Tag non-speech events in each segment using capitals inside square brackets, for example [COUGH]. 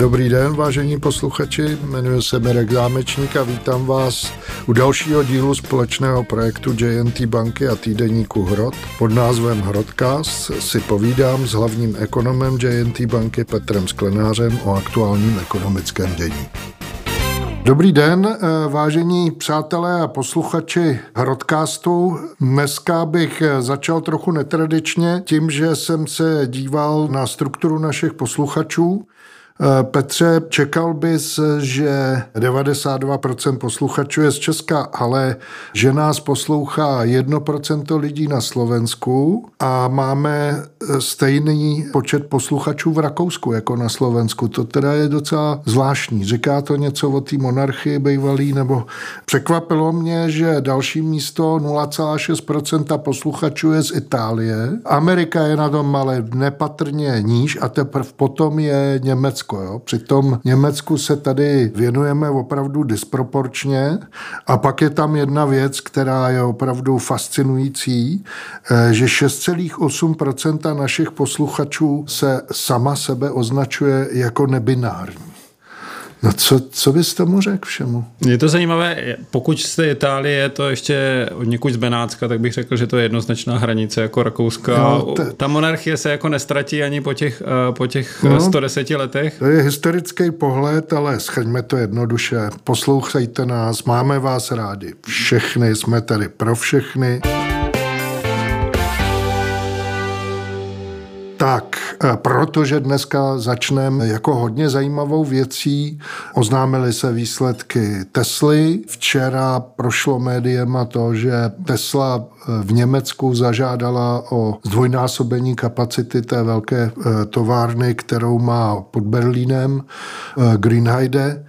Dobrý den, vážení posluchači, jmenuji se Mirek Zámečník a vítám vás u dalšího dílu společného projektu JNT banky a týdeníku Hrod. Pod názvem Hrodcast si povídám s hlavním ekonomem JNT banky Petrem Sklenářem o aktuálním ekonomickém dění. Dobrý den, eh, vážení přátelé a posluchači Hrodcastu. Dneska bych eh, začal trochu netradičně tím, že jsem se díval na strukturu našich posluchačů. Eh, Petře, čekal bys, že 92% posluchačů je z Česka, ale že nás poslouchá 1% lidí na Slovensku a máme eh, stejný počet posluchačů v Rakousku jako na Slovensku. To teda je docela zvláštní. Říká to něco o té monarchii bývalý, nebo překvapilo mě, že další místo 0,6% posluchačů je z Itálie. Amerika je na tom ale nepatrně níž a teprve potom je Německo Německo. Jo. Přitom Německu se tady věnujeme opravdu disproporčně a pak je tam jedna věc, která je opravdu fascinující, eh, že 6,8% našich posluchačů se sama sebe označuje jako nebinární. No co, co bys tomu řekl všemu? Je to zajímavé, pokud jste Itálie, je to ještě od někud z Benátska, tak bych řekl, že to je jednoznačná hranice jako Rakouska. No, te... Ta monarchie se jako nestratí ani po těch, eh, po těch no, 110 letech. To je historický pohled, ale schrňme to jednoduše. Poslouchejte nás, máme vás rádi. Všechny, jsme tady pro všechny. Tak, e, protože dneska začneme jako hodně zajímavou věcí. Oznámily se výsledky Tesly. Včera prošlo médiema to, že Tesla e, v Německu zažádala o zdvojnásobení kapacity té velké e, továrny, kterou má pod Berlínem Greenheide.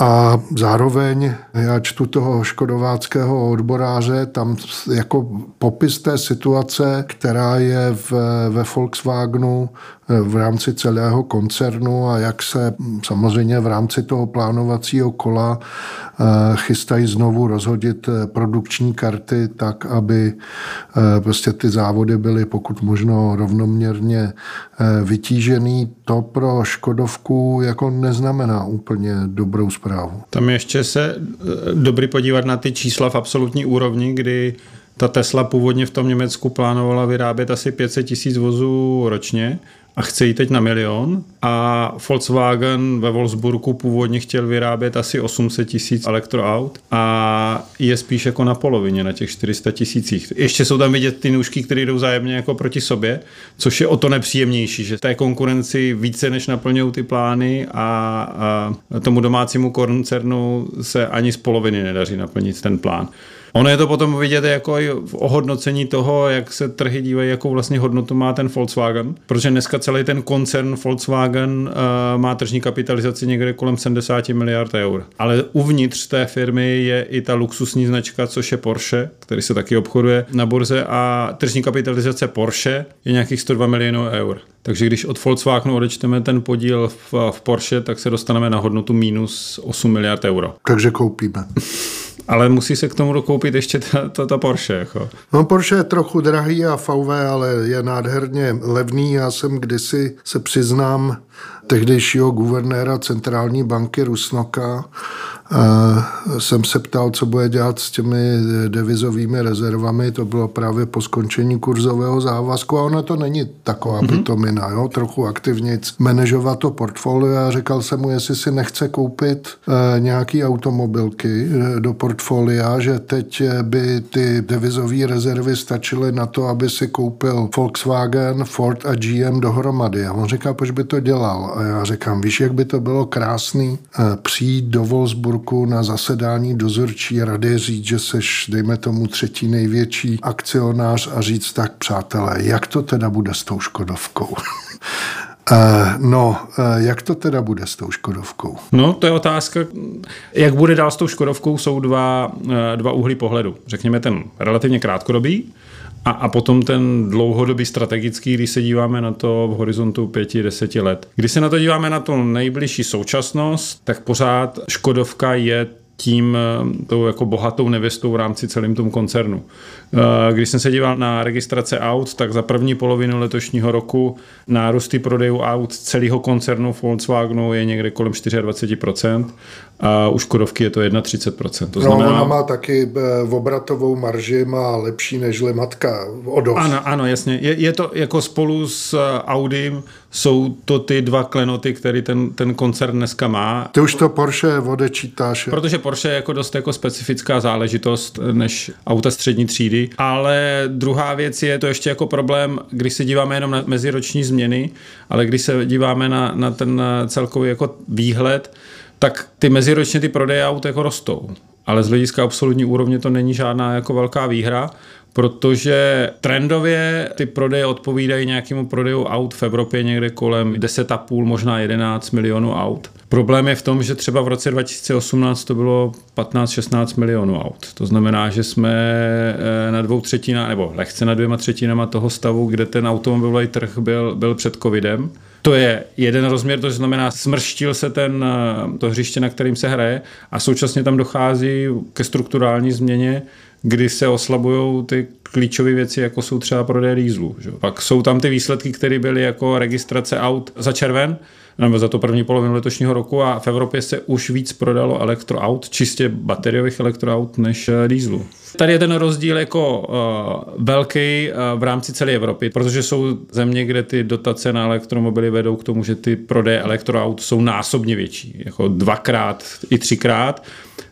A zároveň já čtu toho škodováckého odboráře, tam jako popis té situace, která je v, ve Volkswagenu v rámci celého koncernu a jak se samozřejmě v rámci toho plánovacího kola eh, chystají znovu rozhodit eh, produkční karty tak, aby eh, prostě ty závody byly pokud možno rovnoměrně vytížený. To pro Škodovku jako neznamená úplně dobrou zprávu. Tam ještě se dobrý podívat na ty čísla v absolutní úrovni, kdy ta Tesla původně v tom Německu plánovala vyrábět asi 500 tisíc vozů ročně a chce jít teď na milion a Volkswagen ve Wolfsburgu původně chtěl vyrábět asi 800 tisíc elektroaut a je spíš jako na polovině, na těch 400 tisících. Ještě jsou tam vidět ty nůžky, které jdou zájemně jako proti sobě, což je o to nepříjemnější, že té konkurenci více než naplňují ty plány a, a tomu domácímu koncernu se ani z poloviny nedaří naplnit ten plán. Ono je to potom vidět jako i v ohodnocení toho, jak se trhy dívají, jakou vlastně hodnotu má ten Volkswagen, protože dneska celý ten koncern Volkswagen uh, má tržní kapitalizaci někde kolem 70 miliard eur. Ale uvnitř té firmy je i ta luxusní značka, což je Porsche, který se taky obchoduje na burze a tržní kapitalizace Porsche je nějakých 102 milionů eur. Takže když od Volkswagenu odečteme ten podíl v, v Porsche, tak se dostaneme na hodnotu minus 8 miliard euro. Takže koupíme. Ale musí se k tomu dokoupit ještě ta, ta, ta Porsche. Jako. No Porsche je trochu drahý a VW, ale je nádherně levný. Já jsem kdysi, se přiznám, tehdejšího guvernéra centrální banky Rusnoka jsem se ptal, co bude dělat s těmi devizovými rezervami. To bylo právě po skončení kurzového závazku a ona to není taková mm-hmm. pitomina, jo? trochu aktivnic manažovat to portfolio a říkal jsem mu, jestli si nechce koupit e, nějaký automobilky e, do portfolia, že teď by ty devizové rezervy stačily na to, aby si koupil Volkswagen, Ford a GM dohromady. A on říká, proč by to dělal? A já říkám, víš, jak by to bylo krásný e, přijít do Wolfsburgu Lucemburku na zasedání dozorčí rady říct, že seš, dejme tomu, třetí největší akcionář a říct tak, přátelé, jak to teda bude s tou Škodovkou? Uh, [LAUGHS] no, uh, jak to teda bude s tou Škodovkou? No, to je otázka. Jak bude dál s tou Škodovkou, jsou dva, uh, dva úhly pohledu. Řekněme ten relativně krátkodobý, a, a potom ten dlouhodobý strategický, když se díváme na to v horizontu pěti, deseti let. Když se na to díváme na to nejbližší současnost, tak pořád Škodovka je tím tou jako bohatou nevěstou v rámci celým tomu koncernu. Když jsem se díval na registrace aut, tak za první polovinu letošního roku nárůsty prodejů aut celého koncernu Volkswagenu je někde kolem 24% a u Škodovky je to 31%. To no, znamená... ona má taky v eh, obratovou marži, má lepší než matka. Ano, ano, jasně. Je, je to jako spolu s eh, Audiem jsou to ty dva klenoty, který ten, ten koncern dneska má. Ty už to Porsche odečítáš. Protože Porsche je jako dost jako specifická záležitost než auta střední třídy, ale druhá věc je to ještě jako problém, když se díváme jenom na meziroční změny, ale když se díváme na, na ten celkový jako výhled, tak ty meziročně ty prodeje aut jako rostou. Ale z hlediska absolutní úrovně to není žádná jako velká výhra, protože trendově ty prodeje odpovídají nějakému prodeju aut v Evropě někde kolem 10,5, možná 11 milionů aut. Problém je v tom, že třeba v roce 2018 to bylo 15-16 milionů aut. To znamená, že jsme eh, na dvou třetinách, nebo lehce na dvěma třetinama toho stavu, kde ten automobilový trh byl, byl před covidem. To je jeden rozměr, to znamená, smrštil se ten, eh, to hřiště, na kterým se hraje a současně tam dochází ke strukturální změně, kdy se oslabují ty klíčové věci, jako jsou třeba prodeje dýzlu. Pak jsou tam ty výsledky, které byly jako registrace aut za červen, nebo za to první polovinu letošního roku a v Evropě se už víc prodalo elektroaut, čistě bateriových elektroaut, než eh, dýzlu. Tady je ten rozdíl jako uh, velký uh, v rámci celé Evropy, protože jsou země, kde ty dotace na elektromobily vedou k tomu, že ty prodeje elektroaut jsou násobně větší, jako dvakrát i třikrát.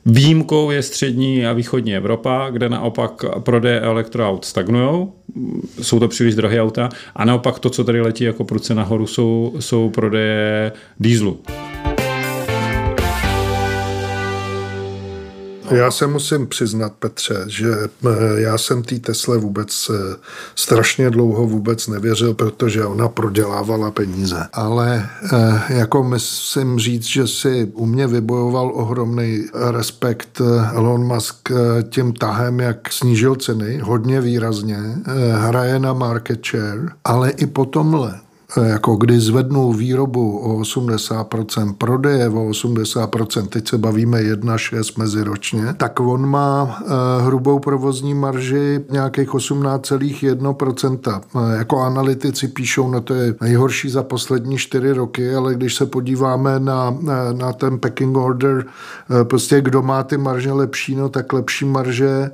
Výjimkou je střední a východní Evropa, kde naopak prodeje elektroaut stagnují, jsou to příliš drahé auta, a naopak to, co tady letí jako pruce nahoru, jsou, jsou prodeje dýzlu. Já se musím přiznat, Petře, že eh, já jsem té Tesle vůbec eh, strašně dlouho vůbec nevěřil, protože ona prodělávala peníze. Ale eh, jako musím říct, že si u mě vybojoval ohromný respekt Elon Musk tím tahem, jak snížil ceny hodně výrazně, hraje na market share, ale i po tomhle jako kdy zvednou výrobu o 80%, prodeje o 80%, teď se bavíme 1,6 meziročně, tak on má eh, hrubou provozní marži nějakých 18,1%. Eh, jako analytici píšou, no to je nejhorší za poslední čtyři roky, ale když se podíváme na, eh, na ten packing order, prostě kdo má ty marže lepší, no tak lepší marže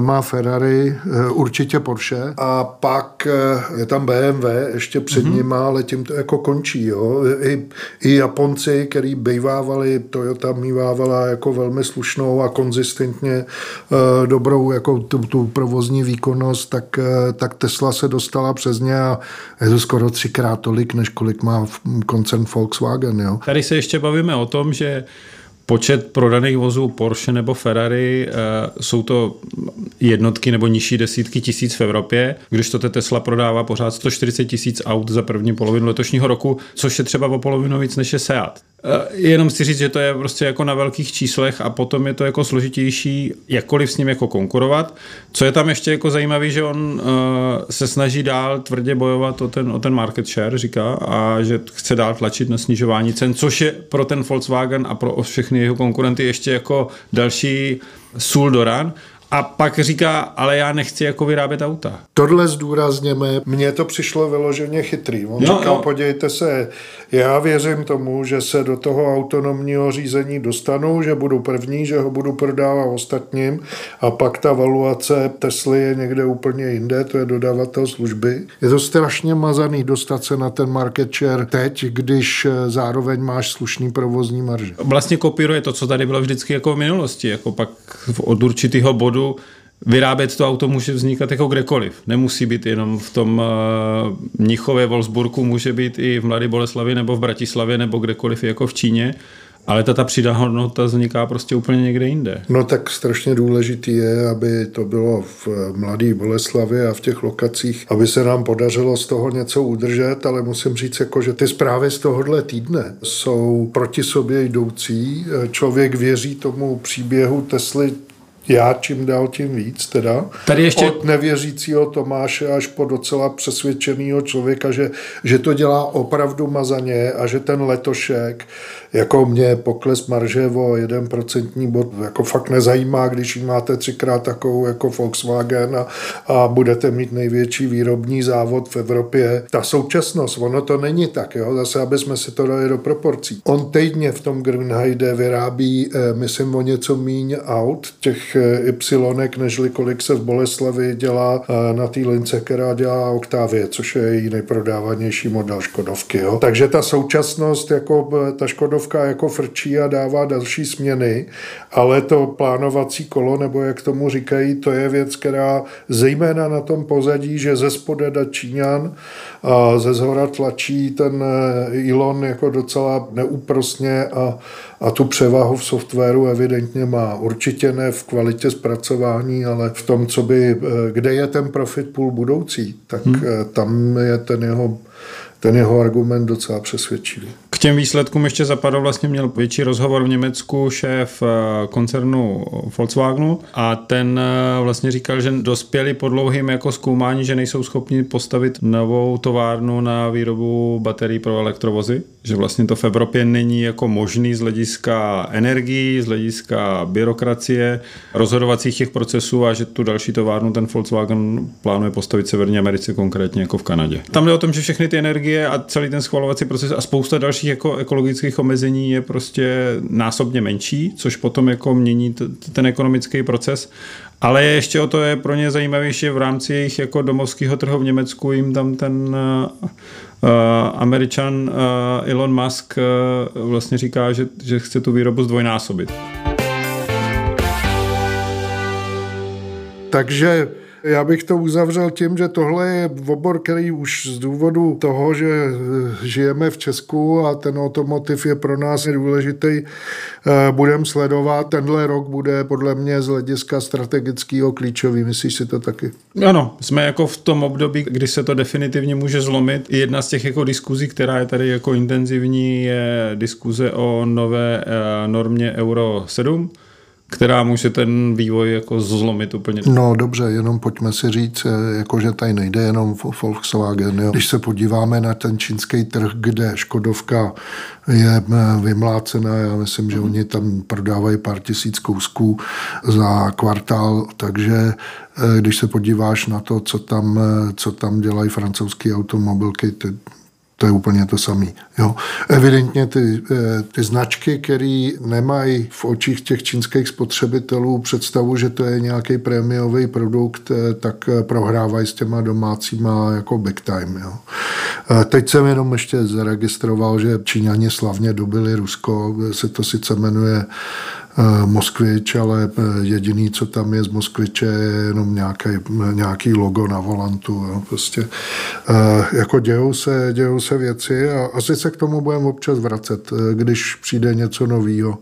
má Ferrari, určitě Porsche a pak je tam BMW ještě před mm-hmm. ním má, ale tím to jako končí. Jo. I, I Japonci, který bejvávali, Toyota mývávala jako velmi slušnou a konzistentně uh, dobrou jako tu, tu provozní výkonnost, tak, uh, tak Tesla se dostala přes ně a je to skoro třikrát tolik, než kolik má koncern Volkswagen. Jo. Tady se ještě bavíme o tom, že počet prodaných vozů Porsche nebo Ferrari, eh, jsou to jednotky nebo nižší desítky tisíc v Evropě, když to Tesla prodává pořád 140 tisíc aut za první polovinu letošního roku, což je třeba o polovinu víc než je Seat. Eh, jenom si říct, že to je prostě jako na velkých číslech a potom je to jako složitější, jakkoliv s ním jako konkurovat. Co je tam ještě jako zajímavé, že on uh, se snaží dál tvrdě bojovat o ten, o ten market share, říká, a že chce dál tlačit na snižování cen, což je pro ten Volkswagen a pro všechny jeho konkurenty ještě jako další sůl do ran. A pak říká, ale já nechci jako vyrábět auta. Tohle zdůrazněme, mně to přišlo vyloženě chytrý. On no, říkal, no. podívejte se, já věřím tomu, že se do toho autonomního řízení dostanu, že budu první, že ho budu prodávat ostatním a pak ta valuace Tesly je někde úplně jinde, to je dodavatel služby. Je to strašně mazaný dostat se na ten market share teď, když eh, zároveň máš slušný provozní marže. Vlastně kopíruje to, co tady bylo vždycky jako v minulosti, jako pak od určitého bodu vyrábět to auto může vznikat jako kdekoliv. Nemusí být jenom v tom uh, Mnichově, Wolfsburgu, může být i v Mladé Boleslavi nebo v Bratislavě nebo kdekoliv jako v Číně. Ale ta, ta přidaná hodnota vzniká prostě úplně někde jinde. No tak strašně důležitý je, aby to bylo v Mladé Boleslavě a v těch lokacích, aby se nám podařilo z toho něco udržet, ale musím říct, jako, že ty zprávy z tohohle týdne jsou proti sobě jdoucí. Člověk věří tomu příběhu Tesly já čím dál tím víc teda. Tady ještě... Od nevěřícího Tomáše až po docela přesvědčeného člověka, že, že to dělá opravdu mazaně a že ten letošek, jako mě pokles marže o jeden procentní bod, jako fakt nezajímá, když jí máte třikrát takovou jako Volkswagen a, a budete mít největší výrobní závod v Evropě. Ta současnost, ono to není tak, jo? zase, aby jsme si to dali do proporcí. On týdně v tom Grünheide vyrábí, eh, myslím, o něco míň aut, těch eh, Y, nežli kolik se v Boleslavi dělá eh, na té lince, která dělá Octavie, což je její nejprodávanější model Škodovky. Jo? Takže ta současnost, jako ta Škodovka jako frčí a dává další směny, ale to plánovací kolo, nebo jak tomu říkají, to je věc, která zejména na tom pozadí, že ze spodeda Číňan a ze zhora tlačí ten Elon jako docela neúprostně a, a tu převahu v softwaru evidentně má. Určitě ne v kvalitě zpracování, ale v tom, co by, kde je ten profit pool budoucí, tak hmm. tam je ten jeho ten jeho argument docela přesvědčivý. K těm výsledkům ještě zapadl vlastně měl větší rozhovor v Německu šéf eh, koncernu Volkswagenu a ten eh, vlastně říkal, že dospěli po dlouhým jako zkoumání, že nejsou schopni postavit novou továrnu na výrobu baterií pro elektrovozy, že vlastně to v Evropě není jako možný z hlediska energií, z hlediska byrokracie, rozhodovacích těch procesů a že tu další továrnu ten Volkswagen plánuje postavit v Severní Americe, konkrétně jako v Kanadě. Tam jde o tom, že všechny ty energie a celý ten schvalovací proces a spousta dalších jako ekologických omezení je prostě násobně menší, což potom jako mění ten ekonomický proces. Ale ještě o to je pro ně zajímavější v rámci jejich jako domovského trhu v Německu jim tam ten uh, Američan uh, Elon Musk uh, vlastně říká, že, že chce tu výrobu zdvojnásobit. Takže já bych to uzavřel tím, že tohle je obor, který už z důvodu toho, že eh, žijeme v Česku a ten automotiv je pro nás důležitý, eh, budeme sledovat. Tenhle rok bude podle mě z hlediska strategického klíčový. Myslíš si to taky? Ano, jsme jako v tom období, kdy se to definitivně může zlomit. Jedna z těch jako diskuzí, která je tady jako intenzivní, je diskuze o nové eh, normě Euro 7 která může ten vývoj jako zlomit úplně. No dobře, jenom pojďme si říct, eh, jako že tady nejde jenom Volkswagen. Jo. Když se podíváme na ten čínský trh, kde Škodovka je eh, vymlácená, já myslím, že oni tam prodávají pár tisíc kousků za kvartál, takže eh, když se podíváš na to, co tam, co tam dělají francouzské automobilky, ty, to je úplně to samé. Evidentně ty, eh, ty značky, které nemají v očích těch čínských spotřebitelů představu, že to je nějaký prémiový produkt, eh, tak eh, prohrávají s těma domácíma jako big time. Jo. Teď jsem jenom ještě zaregistroval, že Číňani slavně dobili Rusko, se to sice jmenuje Moskvič, ale eh, jediný, co tam je z Moskviče, je jenom nějaký, nějaký logo na volantu. Jo, prostě. Eh, jako dějou se, dějou se věci a asi se k tomu budeme občas vracet, když přijde něco nového.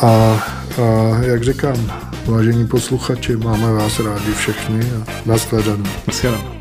A, a jak říkám, vážení posluchači, máme vás rádi všechny a nashledanou. Nashledanou.